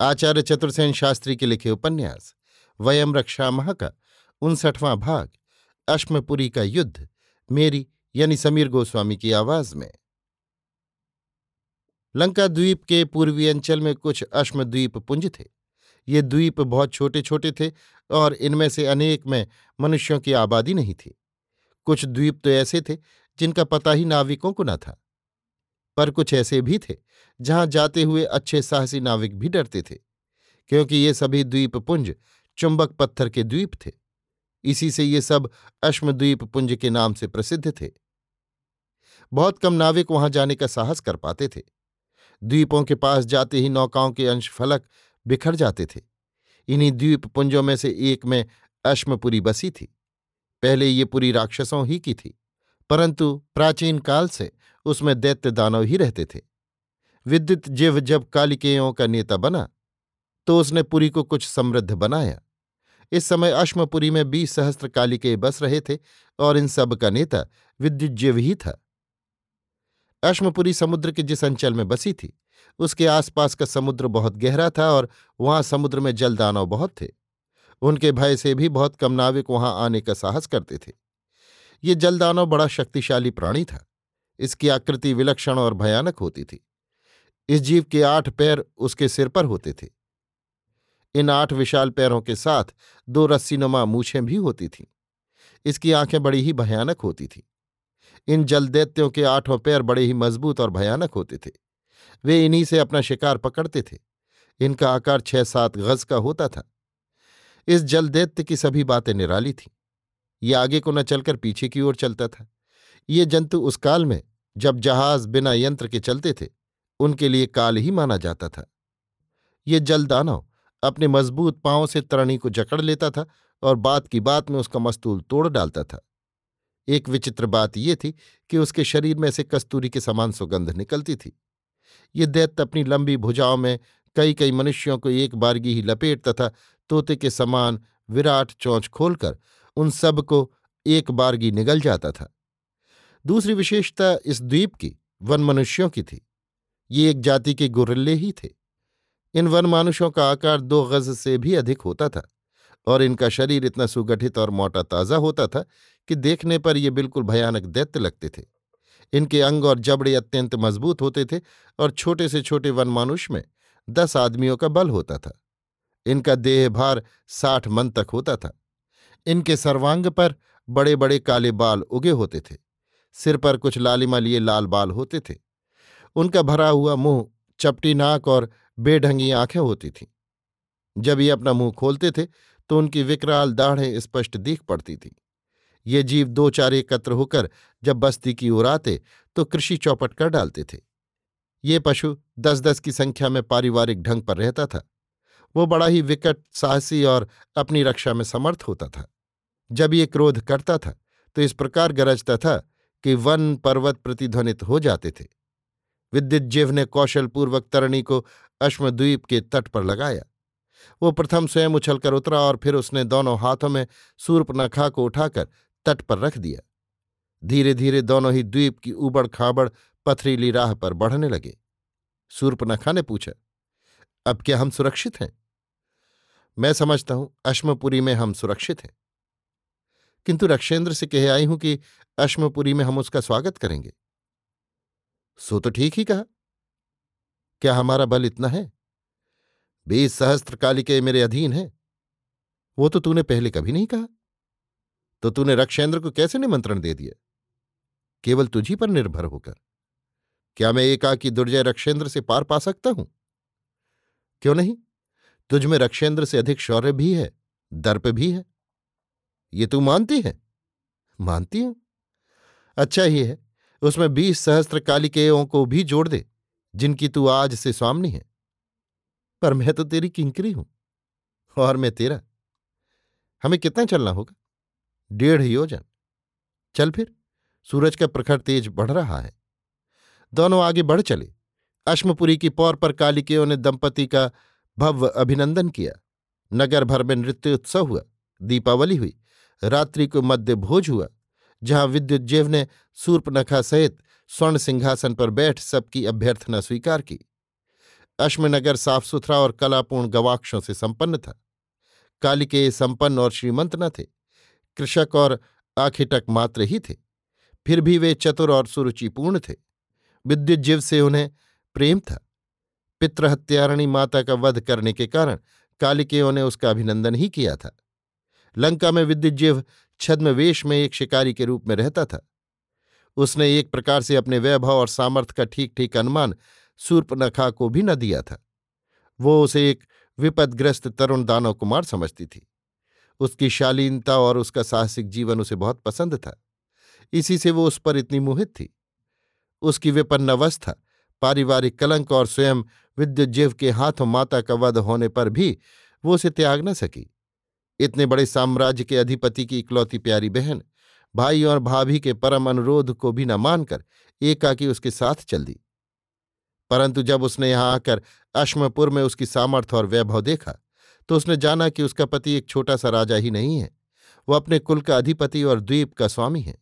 आचार्य चतुर्सेन शास्त्री के लिखे उपन्यास, वयम रक्षा मह का उनसठवां भाग, अश्मपुरी का युद्ध, मेरी यानी समीर गोस्वामी की आवाज़ में। लंका द्वीप के पूर्वी अंचल में कुछ अश्मद्वीप पुंज थे। ये द्वीप बहुत छोटे छोटे थे और इनमें से अनेक में मनुष्यों की आबादी नहीं थी। कुछ द्वीप तो ऐसे थे जिनका पता ही नाविकों को न था। पर कुछ ऐसे भी थे, जहाँ जाते हुए अच्छे साहसी नाविक भी डरते थे, क्योंकि ये सभी द्वीप पुंज चुंबक पत्थर के द्वीप थे। इसी से ये सब अश्मद्वीप पुंज के नाम से प्रसिद्ध थे। बहुत कम नाविक वहाँ जाने का साहस कर पाते थे। द्वीपों के पास जाते ही नौकाओं के अंश फलक बिखर जाते थे। इन्हीं द्वीप पुंजों में से एक में अश्मपुरी बसी थी। पहले ये पुरी राक्षसों ही की थी, परंतु प्राचीन काल से उसमें दैत्य दानव ही रहते थे। विद्युत जीव जब कालिकेयों का नेता बना तो उसने पुरी को कुछ समृद्ध बनाया। इस समय अश्मपुरी में बीस सहस्त्र कालिके बस रहे थे और इन सब का नेता विद्युज्जीव ही था। अश्मपुरी समुद्र के जिस अंचल में बसी थी, उसके आसपास का समुद्र बहुत गहरा था और वहाँ समुद्र में जलदानव बहुत थे। उनके भय से भी बहुत कम नाविक वहाँ आने का साहस करते थे। ये जलदानव बड़ा शक्तिशाली प्राणी था। इसकी आकृति विलक्षण और भयानक होती थी। इस जीव के आठ पैर उसके सिर पर होते थे। इन आठ विशाल पैरों के साथ दो रस्सीनुमा मूछें भी होती थीं। इसकी आँखें बड़ी ही भयानक होती थीं। इन जलदैत्यों के आठों पैर बड़े ही मज़बूत और भयानक होते थे। वे इन्हीं से अपना शिकार पकड़ते थे। इनका आकार छह सात गज का होता था। इस जलदैत्य की सभी बातें निराली थीं। ये आगे को न चलकर पीछे की ओर चलता था। ये जंतु उस काल में, जब जहाज़ बिना यंत्र के चलते थे, उनके लिए काल ही माना जाता था। ये जलदानव अपने मज़बूत पाँव से तरणी को जकड़ लेता था और बात की बात में उसका मस्तूल तोड़ डालता था। एक विचित्र बात यह थी कि उसके शरीर में से कस्तूरी के समान सुगंध निकलती थी। ये दैत्य अपनी लंबी भुजाओं में कई कई मनुष्यों को एक बारगी ही लपेट तथा तोते के समान विराट चौंच खोलकर उन सबको एक बारगी निगल जाता था। दूसरी विशेषता इस द्वीप की, वन मनुष्यों की थी। ये एक जाति के गुर्रल्ले ही थे। इन वन मानुषों का आकार दो गज से भी अधिक होता था और इनका शरीर इतना सुगठित और मोटा ताज़ा होता था कि देखने पर ये बिल्कुल भयानक दैत्य लगते थे। इनके अंग और जबड़े अत्यंत मज़बूत होते थे और छोटे से छोटे वन मानुष में दस आदमियों का बल होता था। इनका देह भार साठ मन तक होता था। इनके सर्वांग पर बड़े बड़े काले बाल उगे होते थे। सिर पर कुछ लालिमा लिए लाल बाल होते थे। उनका भरा हुआ मुँह, चपटी नाक और बेढंगी आँखें होती थीं। जब ये अपना मुँह खोलते थे तो उनकी विकराल दाढ़ें स्पष्ट दिख पड़ती थीं। ये जीव दो चार एकत्र होकर जब बस्ती की ओर आते तो कृषि चौपट कर डालते थे। ये पशु दस दस की संख्या में पारिवारिक ढंग पर रहता था। वो बड़ा ही विकट, साहसी और अपनी रक्षा में समर्थ होता था। जब ये क्रोध करता था तो इस प्रकार गरजता था कि वन पर्वत प्रतिध्वनित हो जाते थे। विद्युज्जीव ने कौशलपूर्वक तरणी को अश्वद्वीप के तट पर लगाया। वो प्रथम स्वयं उछलकर उतरा और फिर उसने दोनों हाथों में सूर्पनखा को उठाकर तट पर रख दिया। धीरे धीरे दोनों ही द्वीप की उबड़ खाबड़ पथरीली राह पर बढ़ने लगे। सूर्पनखा ने पूछा, अब क्या हम सुरक्षित हैं? मैं समझता हूँ, अश्मपुरी में हम सुरक्षित हैं। किंतु रक्षेंद्र से कह आई हूँ कि अश्मपुरी में हम उसका स्वागत करेंगे। सो तो ठीक ही कहा। क्या हमारा बल इतना है? बीस सहस्त्र कालिके मेरे अधीन है। वो तो तूने पहले कभी नहीं कहा। तो तूने रक्षेंद्र को कैसे निमंत्रण दे दिया? केवल तुझी पर निर्भर होकर। क्या मैं एकाकी दुर्जय रक्षेंद्र से पार पा सकता हूँ? क्यों नहीं? तुझ में रक्षेंद्र से अधिक शौर्य भी है, दर्प भी है। ये तू मानती है? मानती हूँ। अच्छा ही है, उसमें बीस सहस्त्र कालिकेयों को भी जोड़ दे, जिनकी तू आज से स्वामनी है। पर मैं तो तेरी किंकरी हूँ, और मैं तेरा। हमें कितना चलना होगा? डेढ़ योजन चल फिर, सूरज का प्रखर तेज बढ़ रहा है। दोनों आगे बढ़ चले। अश्मपुरी की पौर पर कालिकेयों ने दंपति का भव्य अभिनंदन किया। नगर भर में नृत्य उत्सव हुआ, दीपावली हुई। रात्रि को मध्य भोज हुआ, जहाँ विद्युत जेव ने सूर्पनखा सहित स्वर्ण सिंहासन पर बैठ सबकी अभ्यर्थना स्वीकार की। अश्मनगर साफ़ सुथरा और कलापूर्ण गवाक्षों से संपन्न था। कालिके संपन्न और श्रीमंत न थे। कृषक और आखिटक मात्र ही थे। फिर भी वे चतुर और सुरुचिपूर्ण थे। विद्युत जीव से उन्हें प्रेम था। पितृहत्यारणी माता का वध करने के कारण कालिकेयों ने उसका अभिनंदन ही किया था। लंका में विद्युजीव छद्म वेश में एक शिकारी के रूप में रहता था। उसने एक प्रकार से अपने वैभव और सामर्थ्य का ठीक ठीक अनुमान सूर्पनखा को भी न दिया था। वो उसे एक विपदग्रस्त तरुण दानव कुमार समझती थी। उसकी शालीनता और उसका साहसिक जीवन उसे बहुत पसंद था। इसी से वो उस पर इतनी मोहित थी। उसकी विपन्न अवस्था, पारिवारिक कलंक और स्वयं विद्युजीव के हाथों माता का वध होने पर भी वो उसे त्याग न सकी। इतने बड़े साम्राज्य के अधिपति की इकलौती प्यारी बहन, भाई और भाभी के परम अनुरोध को भी न मानकर एकाकी उसके साथ चल दी। परंतु जब उसने यहाँ आकर अश्मपुर में उसकी सामर्थ्य और वैभव देखा तो उसने जाना कि उसका पति एक छोटा सा राजा ही नहीं है। वो अपने कुल का अधिपति और द्वीप का स्वामी है।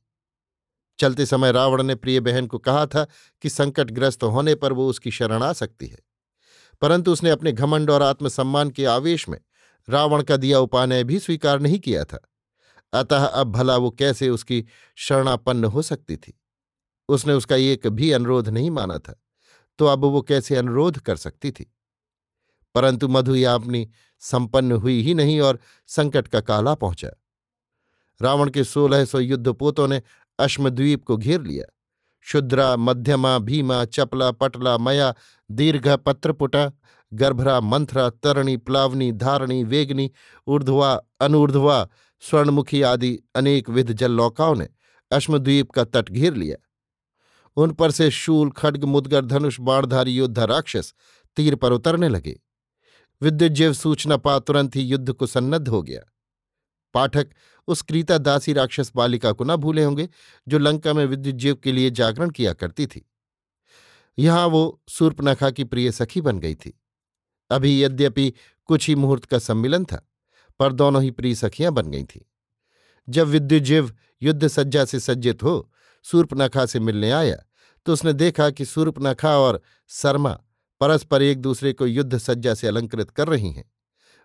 चलते समय रावण ने प्रिय बहन को कहा था कि संकटग्रस्त होने पर वो उसकी शरण आ सकती है। परंतु उसने अपने घमंड और आत्मसम्मान के आवेश में रावण का दिया उपानय भी स्वीकार नहीं किया था। अतः अब भला वो कैसे उसकी शरणापन्न हो सकती थी? उसने उसका एक भी अनुरोध नहीं माना था तो अब वो कैसे अनुरोध कर सकती थी? परंतु मधु मधुयापनी संपन्न हुई ही नहीं और संकट का काला पहुँचा। रावण के सोलह सौ युद्धपोतों ने अश्मद्वीप को घेर लिया। शुद्रा, मध्यमा, भीमा, चपला, पटला, मया, दीर्घ, पत्रपुटा गर्भरा मंथरा, तरणी, प्लावनी, धारणी, वेगनी, ऊर्ध्वा, अनूर्ध्वा, स्वर्णमुखी आदि अनेक विध जललौकाओं ने अश्मद्वीप का तट घेर लिया। उन पर से शूल, खड्ग, मुदगर, धनुष, बाणधारी, योद्धा, राक्षस तीर पर उतरने लगे। विद्युजीव सूचना पा तुरंत ही युद्ध को सन्नद्ध हो गया। पाठक उस क्रीता दासी राक्षस बालिका को न भूले होंगे, जो लंका में विद्युजीव के लिए जागरण किया करती थी। यहाँ वो सूर्पनखा की प्रिय सखी बन गई थी। अभी यद्यपि कुछ ही मुहूर्त का सम्मिलन था, पर दोनों ही प्रिय सखियाँ बन गई थीं। जब विद्युजीव युद्ध सज्जा से सज्जित हो, सूर्पनखा से मिलने आया तो उसने देखा कि सूर्पनखा और शर्मा परस्पर एक दूसरे को युद्ध सज्जा से अलंकृत कर रही हैं।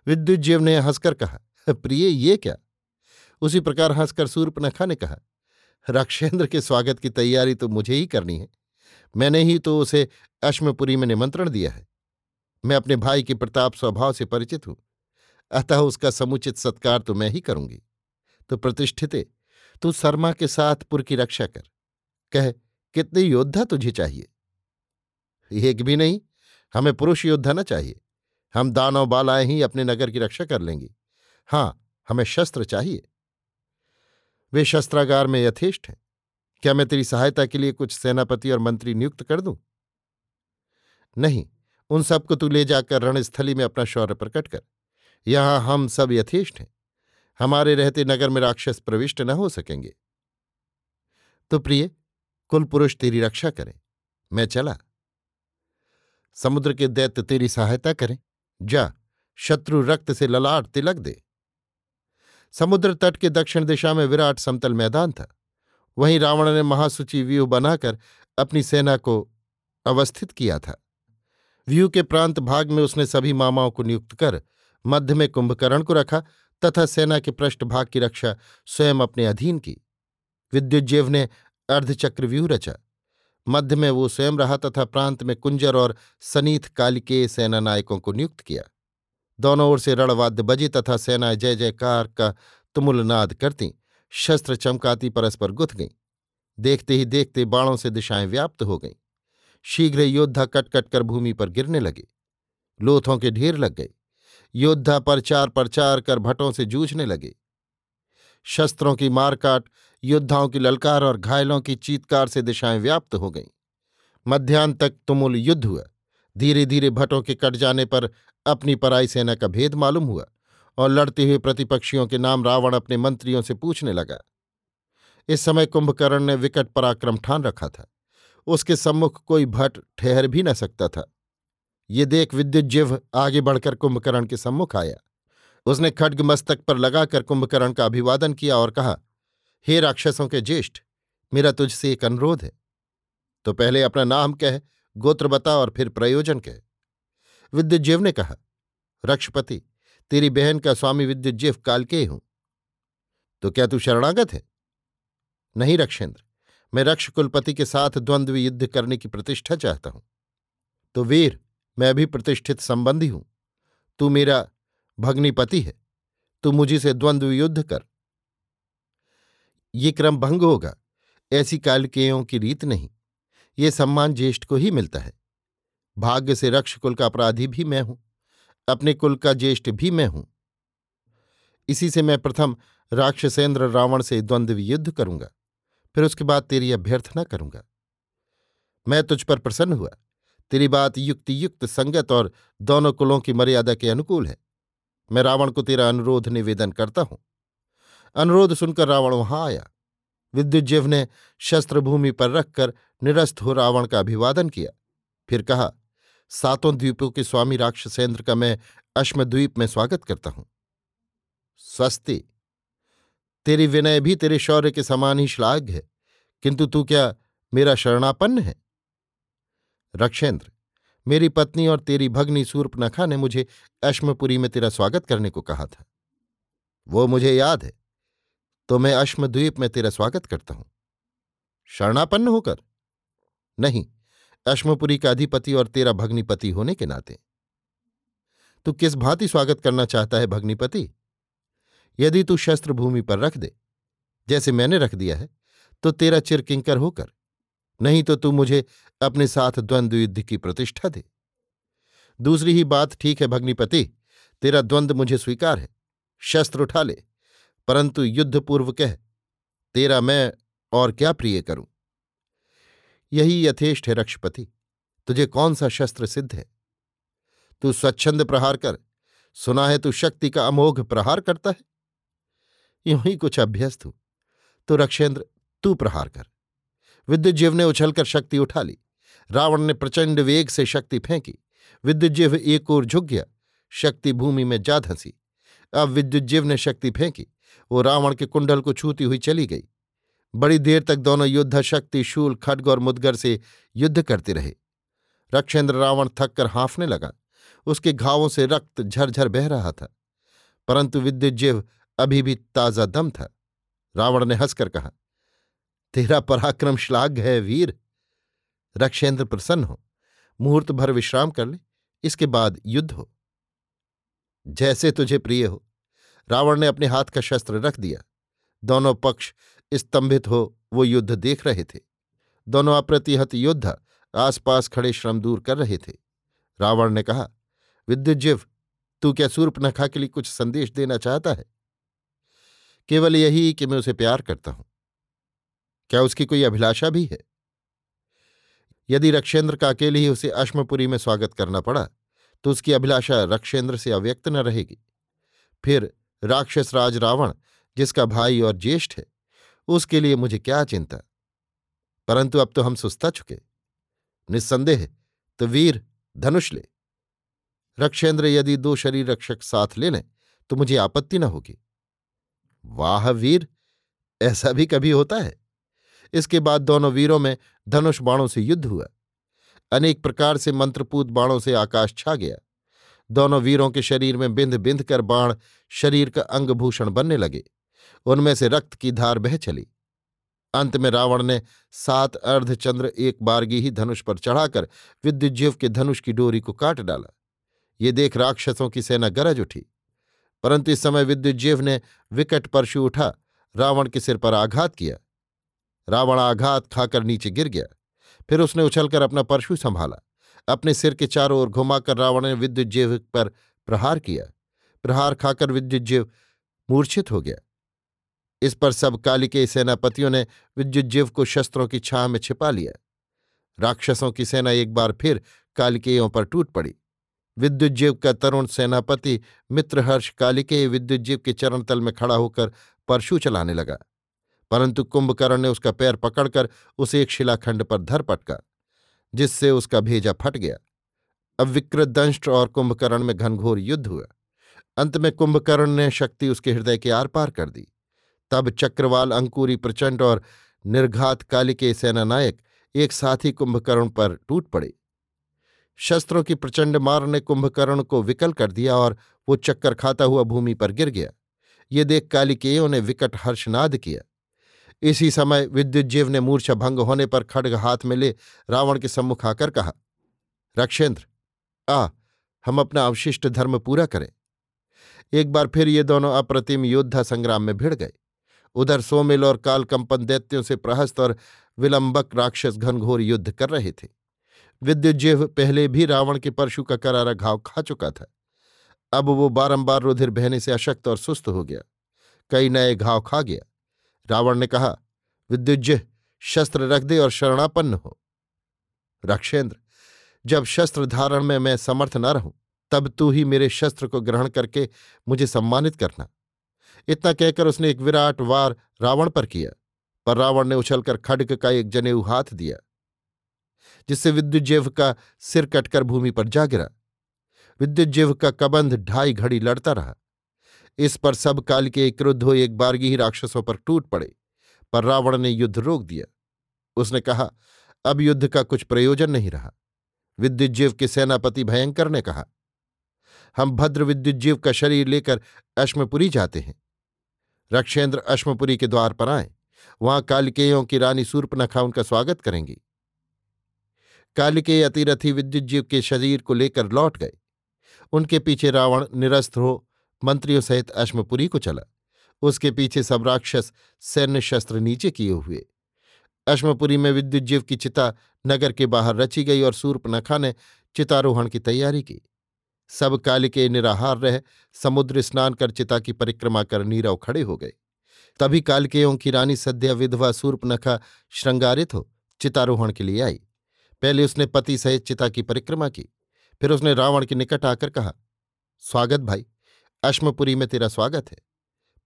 विद्युजीव ने हंसकर कहा, प्रिय, ये क्या? उसी प्रकार हंसकर सूर्पनखा ने कहा, राक्षेंद्र के स्वागत की तैयारी तो मुझे ही करनी है। मैंने ही तो उसे अश्मपुरी में निमंत्रण दिया है। मैं अपने भाई के प्रताप स्वभाव से परिचित हूँ। अतः उसका समुचित सत्कार तो मैं ही करूँगी। तो प्रतिष्ठिते, तू शर्मा के साथ पुर की रक्षा कर। कह, कितने योद्धा तुझे चाहिए? एक भी नहीं, हमें पुरुष योद्धा न चाहिए। हम दानव बालाएँ ही अपने नगर की रक्षा कर लेंगी। हाँ, हमें शस्त्र चाहिए। वे शस्त्रागार में यथेष्ट हैं। क्या मैं तेरी सहायता के लिए कुछ सेनापति और मंत्री नियुक्त कर दूँ? नहीं उन सबको तू ले जाकर रणस्थली में अपना शौर्य प्रकट कर। यहाँ हम सब यथेष्ट हैं। हमारे रहते नगर में राक्षस प्रविष्ट न हो सकेंगे। तो प्रिय, कुल पुरुष तेरी रक्षा करें। मैं चला। समुद्र के दैत्य तेरी सहायता करें। जा, शत्रु रक्त से ललाट तिलक दे। समुद्र तट के दक्षिण दिशा में विराट समतल मैदान था। वहीं रावण ने महासुचि व्यू बनाकर अपनी सेना को अवस्थित किया था। व्यू के प्रांत भाग में उसने सभी मामाओं को नियुक्त कर मध्य में कुंभकर्ण को रखा तथा सेना के पृष्ठभाग की रक्षा स्वयं अपने अधीन की। विद्युज्जेव ने अर्धचक्रव्यूह रचा। मध्य में वो स्वयं रहा तथा प्रांत में कुंजर और सनीथ कालिके सेना नायकों को नियुक्त किया। दोनों ओर से रणवाद्य बजे तथा सेनाएँ जय जयकार का तुमुल नाद करती, शस्त्र चमकाती, परस्पर गुथ गईं। देखते ही देखते बाणों से दिशाएँ व्याप्त हो गईं। शीघ्र योद्धा कट कट कर भूमि पर गिरने लगे। लोथों के ढेर लग गए। योद्धा प्रचार प्रचार कर भटों से जूझने लगे। शस्त्रों की मारकाट, योद्धाओं की ललकार और घायलों की चीतकार से दिशाएँ व्याप्त हो गईं। मध्यान्ह तक तुमुल युद्ध हुआ। धीरे धीरे भटों के कट जाने पर अपनी पराई सेना का भेद मालूम हुआ और लड़ते हुए प्रतिपक्षियों के नाम रावण अपने मंत्रियों से पूछने लगा। इस समय कुंभकर्ण ने विकट पराक्रम ठान रखा था। उसके सम्मुख कोई भट ठहर भी न सकता था। ये देख विद्युत विद्युज्जिव आगे बढ़कर कुंभकर्ण के सम्मुख आया। उसने खड्ग मस्तक पर लगाकर कुंभकर्ण का अभिवादन किया और कहा, हे राक्षसों के ज्येष्ठ, मेरा तुझसे एक अनुरोध है। तो पहले अपना नाम कह, गोत्र बता और फिर प्रयोजन कह। विद्युज्जीव ने कहा, रक्षपति, तेरी बहन का स्वामी विद्युज्जीव कालके हूँ। तो क्या तू शरणागत है? नहीं रक्षेंद्र। मैं रक्ष कुलपति के साथ द्वंद्व युद्ध करने की प्रतिष्ठा चाहता हूँ। तो वीर, मैं भी प्रतिष्ठित संबंधी हूँ। तू मेरा भग्निपति है। तू मुझी से द्वंद्व युद्ध कर। ये क्रम भंग होगा। ऐसी कालकेयों की रीत नहीं। ये सम्मान ज्येष्ठ को ही मिलता है। भाग्य से रक्ष कुल का अपराधी भी मैं हूँ। अपने कुल का ज्येष्ठ भी मैं हूँ। इसी से मैं प्रथम राक्षसेंद्र रावण से द्वंद्व युद्ध करूँगा। फिर उसके बाद तेरी अभ्यर्थना करूँगा। मैं तुझ पर प्रसन्न हुआ। तेरी बात युक्ति युक्त संगत और दोनों कुलों की मर्यादा के अनुकूल है। मैं रावण को तेरा अनुरोध निवेदन करता हूँ। अनुरोध सुनकर रावण वहाँ आया। विद्युज्जीव ने शस्त्र भूमि पर रखकर निरस्त हो रावण का अभिवादन किया। फिर कहा, सातों द्वीपों के स्वामी राक्षसेंद्र का मैं अश्मद्वीप में स्वागत करता हूँ। स्वस्ति तेरी विनय भी तेरे शौर्य के समान ही श्लाघ्य है। किंतु तू क्या मेरा शरणापन्न है? रक्षेंद्र, मेरी पत्नी और तेरी भगनी सूर्पनखा ने मुझे अश्मपुरी में तेरा स्वागत करने को कहा था। वो मुझे याद है तो मैं अश्मद्वीप में तेरा स्वागत करता हूँ। शरणापन्न होकर? नहीं, अश्मपुरी का अधिपति और तेरा भग्निपति होने के नाते। तू किस भांति स्वागत करना चाहता है भग्निपति? यदि तू शस्त्र भूमि पर रख दे, जैसे मैंने रख दिया है तो तेरा चिरकिंकर होकर, नहीं तो तू मुझे अपने साथ द्वंद्व युद्ध की प्रतिष्ठा दे। दूसरी ही बात ठीक है, भग्निपति, तेरा द्वंद्व मुझे स्वीकार है, शस्त्र उठा ले, परंतु युद्ध पूर्व कह, तेरा मैं और क्या प्रिय करूँ? यही यथेष्ट है रक्षपति, तुझे कौन सा शस्त्र सिद्ध है? तू स्वच्छंद प्रहार कर, सुना है तू शक्ति का अमोघ प्रहार करता है? यूँ ही कुछ अभ्यस्त हूँ। तो रक्षेंद्र, तू प्रहार कर। विद्युजीव ने उछलकर शक्ति उठा ली। रावण ने प्रचंड वेग से शक्ति फेंकी। विद्युजीव एक ओर झुक गया। शक्ति भूमि में जा धंसी। अब विद्युजीव ने शक्ति फेंकी। वो रावण के कुंडल को छूती हुई चली गई। बड़ी देर तक दोनों योद्धा शक्ति, शूल, खड्ग और मुदगर से युद्ध करते रहे। रक्षेंद्र रावण थक कर हाँफने लगा। उसके घावों से रक्त झरझर बह रहा था। परंतु विद्युजीव अभी भी ताज़ा दम था। रावण ने हंसकर कहा, तेरा पराक्रम श्लाघ है वीर। रक्षेंद्र प्रसन्न हो, मुहूर्त भर विश्राम कर ले, इसके बाद युद्ध हो। जैसे तुझे प्रिय हो। रावण ने अपने हाथ का शस्त्र रख दिया। दोनों पक्ष स्तंभित हो, वो युद्ध देख रहे थे। दोनों अप्रतिहत योद्धा आसपास खड़े श्रम दूर कर रहे थे। रावण ने कहा विद्युजीव तू क्या सूर्पनखा के लिए कुछ संदेश देना चाहता है? केवल यही कि मैं उसे प्यार करता हूँ। क्या उसकी कोई अभिलाषा भी है? यदि रक्षेंद्र का अकेले ही उसे अश्मपुरी में स्वागत करना पड़ा तो उसकी अभिलाषा रक्षेंद्र से अव्यक्त न रहेगी। फिर राक्षस राज रावण, जिसका भाई और ज्येष्ठ है, उसके लिए मुझे क्या चिंता? परंतु अब तो हम सुस्ता चुके। निस्संदेह तो वीर, धनुष ले। रक्षेंद्र यदि दो शरीर रक्षक साथ ले लें तो मुझे आपत्ति न होगी। वाह वीर, ऐसा भी कभी होता है? इसके बाद दोनों वीरों में धनुष बाणों से युद्ध हुआ। अनेक प्रकार से मंत्रपूत बाणों से आकाश छा गया। दोनों वीरों के शरीर में बिंद बिंद कर बाण शरीर का अंगभूषण बनने लगे। उनमें से रक्त की धार बह चली। अंत में रावण ने सात अर्धचंद्र एक बारगी ही धनुष पर चढ़ाकर विद्युजीव के धनुष की डोरी को काट डाला। ये देख राक्षसों की सेना गरज उठी। परंतु इस समय विद्युजीव ने विकट परशु उठा, रावण के सिर पर आघात किया। रावण आघात खाकर नीचे गिर गया। फिर उसने उछलकर अपना परशु संभाला। अपने सिर के चारों ओर घुमाकर रावण ने विद्युजीव पर प्रहार किया। प्रहार खाकर विद्युजीव मूर्छित हो गया। इस पर सब काली के सेनापतियों ने विद्युजीव को शस्त्रों की छां में छिपा लिया। राक्षसों की सेना एक बार फिर कालिकेयों पर टूट पड़ी। विद्युजीव का तरुण सेनापति मित्रहर्ष कालिके विद्युजीव के चरण तल में खड़ा होकर परशु चलाने लगा। परंतु कुंभकर्ण ने उसका पैर पकड़कर उसे एक शिलाखंड पर धर पटका, जिससे उसका भेजा फट गया। अब विकृतदंष्ट और कुंभकर्ण में घनघोर युद्ध हुआ। अंत में कुंभकर्ण ने शक्ति उसके हृदय के आर पार कर दी। तब चक्रवाल, अंकुरी, प्रचंड और निर्घात कालिके सेनानायक एक साथ ही कुंभकर्ण पर टूट पड़े। शस्त्रों की प्रचंड मार ने कुंभकर्ण को विकल कर दिया और वो चक्कर खाता हुआ भूमि पर गिर गया। ये देख कालिकेयों ने विकट हर्षनाद किया। इसी समय विद्युजीव ने मूर्छा भंग होने पर खड्ग हाथ में ले रावण के सम्मुख आकर कहा, रक्षेंद्र, आ, हम अपना अवशिष्ट धर्म पूरा करें। एक बार फिर ये दोनों अप्रतिम योद्धा संग्राम में भिड़ गए। उधर सोमिल और कालकंपन दैत्यों से प्रहस्त और विलंबक राक्षस घनघोर युद्ध कर रहे थे। विद्युजीव पहले भी रावण के परशु का करारा घाव खा चुका था। अब वो बारंबार रुधिर बहने से अशक्त और सुस्त हो गया। कई नए घाव खा गया। रावण ने कहा विद्युज्य शस्त्र रख दे और शरणापन्न हो। रक्षेंद्र, जब शस्त्र धारण में मैं समर्थ न रहूँ, तब तू ही मेरे शस्त्र को ग्रहण करके मुझे सम्मानित करना। इतना कहकर उसने एक विराट वार रावण पर किया। पर रावण ने उछलकर खड्ग का एक जनेऊ हाथ दिया। जिससे विद्युजेव का सिर कटकर भूमि पर जा गिरा। विद्युजेव का कबंध ढाई घड़ी लड़ता रहा। इस पर सब काल के क्रुद्ध हो एक बारगी ही राक्षसों पर टूट पड़े, पर रावण ने युद्ध रोक दिया। उसने कहा, अब युद्ध का कुछ प्रयोजन नहीं रहा। विद्युजीव के सेनापति भयंकर ने कहा, हम भद्र विद्युजीव का शरीर लेकर अश्मपुरी जाते हैं। रक्षेंद्र अश्मपुरी के द्वार पर आए। वहाँ कालिकेयों की रानी सूर्पनखा उनका स्वागत करेंगी। कालिकेय अतिरथी विद्युजीव के शरीर को लेकर लौट गए। उनके पीछे रावण निरस्त्र हो, मंत्रियों सहित अश्मपुरी को चला। उसके पीछे सब राक्षस सैन्य शस्त्र नीचे किए हुए। अश्मपुरी में विद्युजीव की चिता नगर के बाहर रची गई और सूर्पनखा ने चितारोहण की तैयारी की। सब कालिके निराहार रह समुद्र स्नान कर चिता की परिक्रमा कर नीरव खड़े हो गए। तभी कालकेयों की रानी सद्या विधवा सूर्पनखा श्रृंगारित हो चितारोहण के लिए आई। पहले उसने पति सहित चिता की परिक्रमा की, फिर उसने रावण के निकट आकर कहा, स्वागत भाई, अश्मपुरी में तेरा स्वागत है,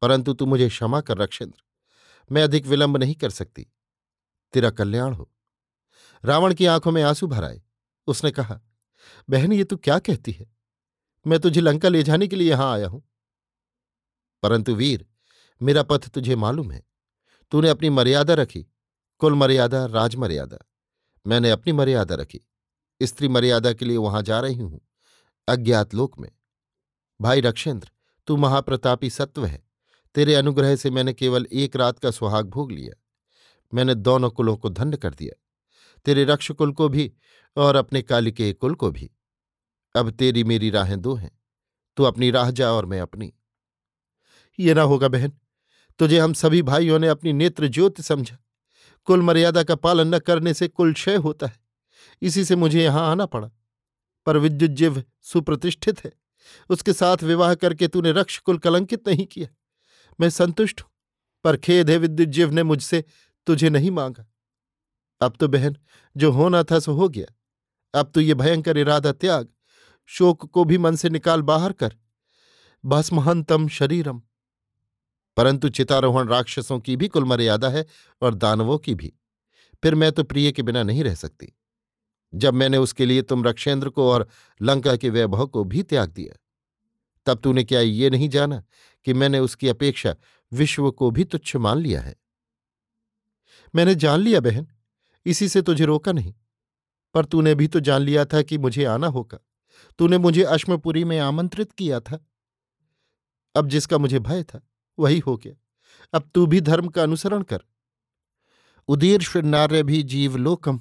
परंतु तू मुझे क्षमा कर रक्षेंद्र, मैं अधिक विलंब नहीं कर सकती, तेरा कल्याण हो। रावण की आँखों में आँसू भर आए। उसने कहा, बहन, ये तू क्या कहती है? मैं तुझे लंका ले जाने के लिए यहाँ आया हूँ। परंतु वीर, मेरा पथ तुझे मालूम है। तूने अपनी मर्यादा रखी, कुल मर्यादा राजमर्यादा। मैंने अपनी मर्यादा रखी। स्त्री मर्यादा के लिए वहाँ जा रही हूँ। अज्ञात लोक में। भाई रक्षेंद्र, तू महाप्रतापी सत्व है। तेरे अनुग्रह से मैंने केवल एक रात का सुहाग भोग लिया। मैंने दोनों कुलों को धन्य कर दिया। तेरे रक्ष कुल को भी और अपने कालिके कुल को भी। अब तेरी मेरी राहें दो हैं। तू अपनी राह जा और मैं अपनी। ये ना होगा बहन, तुझे हम सभी भाइयों ने अपनी नेत्र ज्योति समझा। कुल मर्यादा का पालन न करने से कुल क्षय होता है। इसी से मुझे यहाँ आना पड़ा। पर विद्युजीव सुप्रतिष्ठित है। उसके साथ विवाह करके तूने रक्ष कुल कलंकित नहीं किया। मैं संतुष्ट हूँ, पर खेद है विद्युजीव ने मुझसे तुझे नहीं मांगा। अब तो बहन, जो होना था सो हो गया। अब तो ये भयंकर इरादा त्याग, शोक को भी मन से निकाल बाहर कर। भस्महंतम शरीरम। परंतु चितारोहण राक्षसों की भी कुल मर्यादा है और दानवों की भी। फिर मैं तो प्रिय के बिना नहीं रह सकती। जब मैंने उसके लिए तुम रक्षेंद्र को और लंका के वैभव को भी त्याग दिया, तब तूने क्या ये नहीं जाना कि मैंने उसकी अपेक्षा विश्व को भी तुच्छ मान लिया है? मैंने जान लिया बहन, इसी से तुझे रोका नहीं, पर तूने भी तो जान लिया था कि मुझे आना होगा। तूने मुझे अश्मपुरी में आमंत्रित किया था। अब जिसका मुझे भय था वही हो गया। अब तू भी धर्म का अनुसरण कर। उदीर्ष नार्य भी जीवलोकम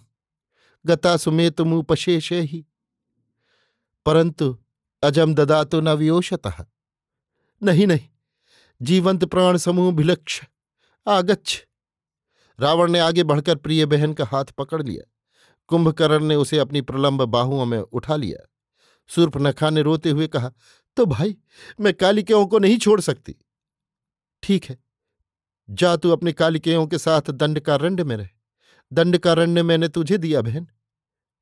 गता सुमेतमुपशेष ही। परंतु अजम ददातो न वियोशतः नहीं नहीं, जीवंत प्राण समूह भिलक्ष आगच्छ। रावण ने आगे बढ़कर प्रिय बहन का हाथ पकड़ लिया। कुंभकर्ण ने उसे अपनी प्रलंब बाहुओं में उठा लिया। सूर्पनखा ने रोते हुए कहा तो भाई, मैं कालिकेयों को नहीं छोड़ सकती। ठीक है, जा तू अपने कालिकेयों के साथ दंडकारण्य में रह। दंडकारण्य मैंने तुझे दिया, बहन।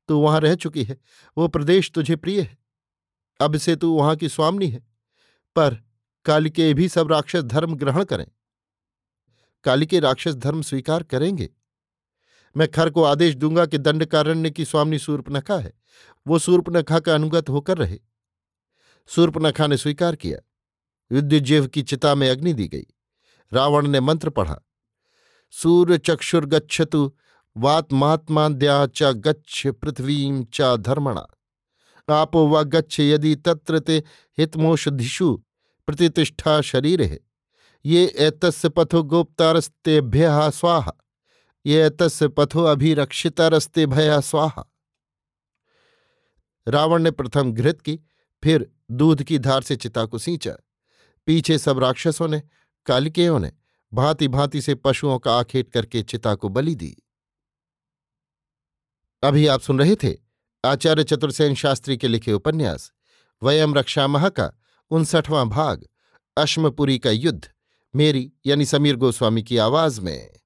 तू वहाँ रह चुकी है, वो प्रदेश तुझे प्रिय है। अब से तू वहाँ की स्वामनी है, पर कालिके भी सब राक्षस धर्म ग्रहण करें। कालिके राक्षस धर्म स्वीकार करेंगे। मैं खर को आदेश दूँगा कि दंडकारण्य की स्वामी सूर्पनखा है, वो सूर्पनखा का अनुगत होकर रहे। सूर्पनखा ने स्वीकार किया। विद्युजीव की चिता में अग्नि दी गई। रावण ने मंत्र पढ़ा, सूर्य चक्षुर्गछतु वात्मात्माद्या च गच्छ पृथ्वीं च धर्मणा। आपो व गच्छ यदि तत्र ते हितमोषधिषु प्रतिष्ठा शरीर। है ये एतस्य पथो गोप्तारस्तेभ्य स्वाहा। ये एतस्य पथो अभिरक्षितारस्ते भया स्वाहा। रावण ने प्रथम घृत की, फिर दूध की धार से चिता को सींचा। पीछे सब राक्षसों ने, कालिकेयों ने भांति भांति से पशुओं का आखेट करके चिता को बलि दी। अभी आप सुन रहे थे आचार्य चतुर्सेन शास्त्री के लिखे उपन्यास, वयम रक्षा मह का उनसठवां भाग, अश्मपुरी का युद्ध, मेरी यानी समीर गोस्वामी की आवाज़ में।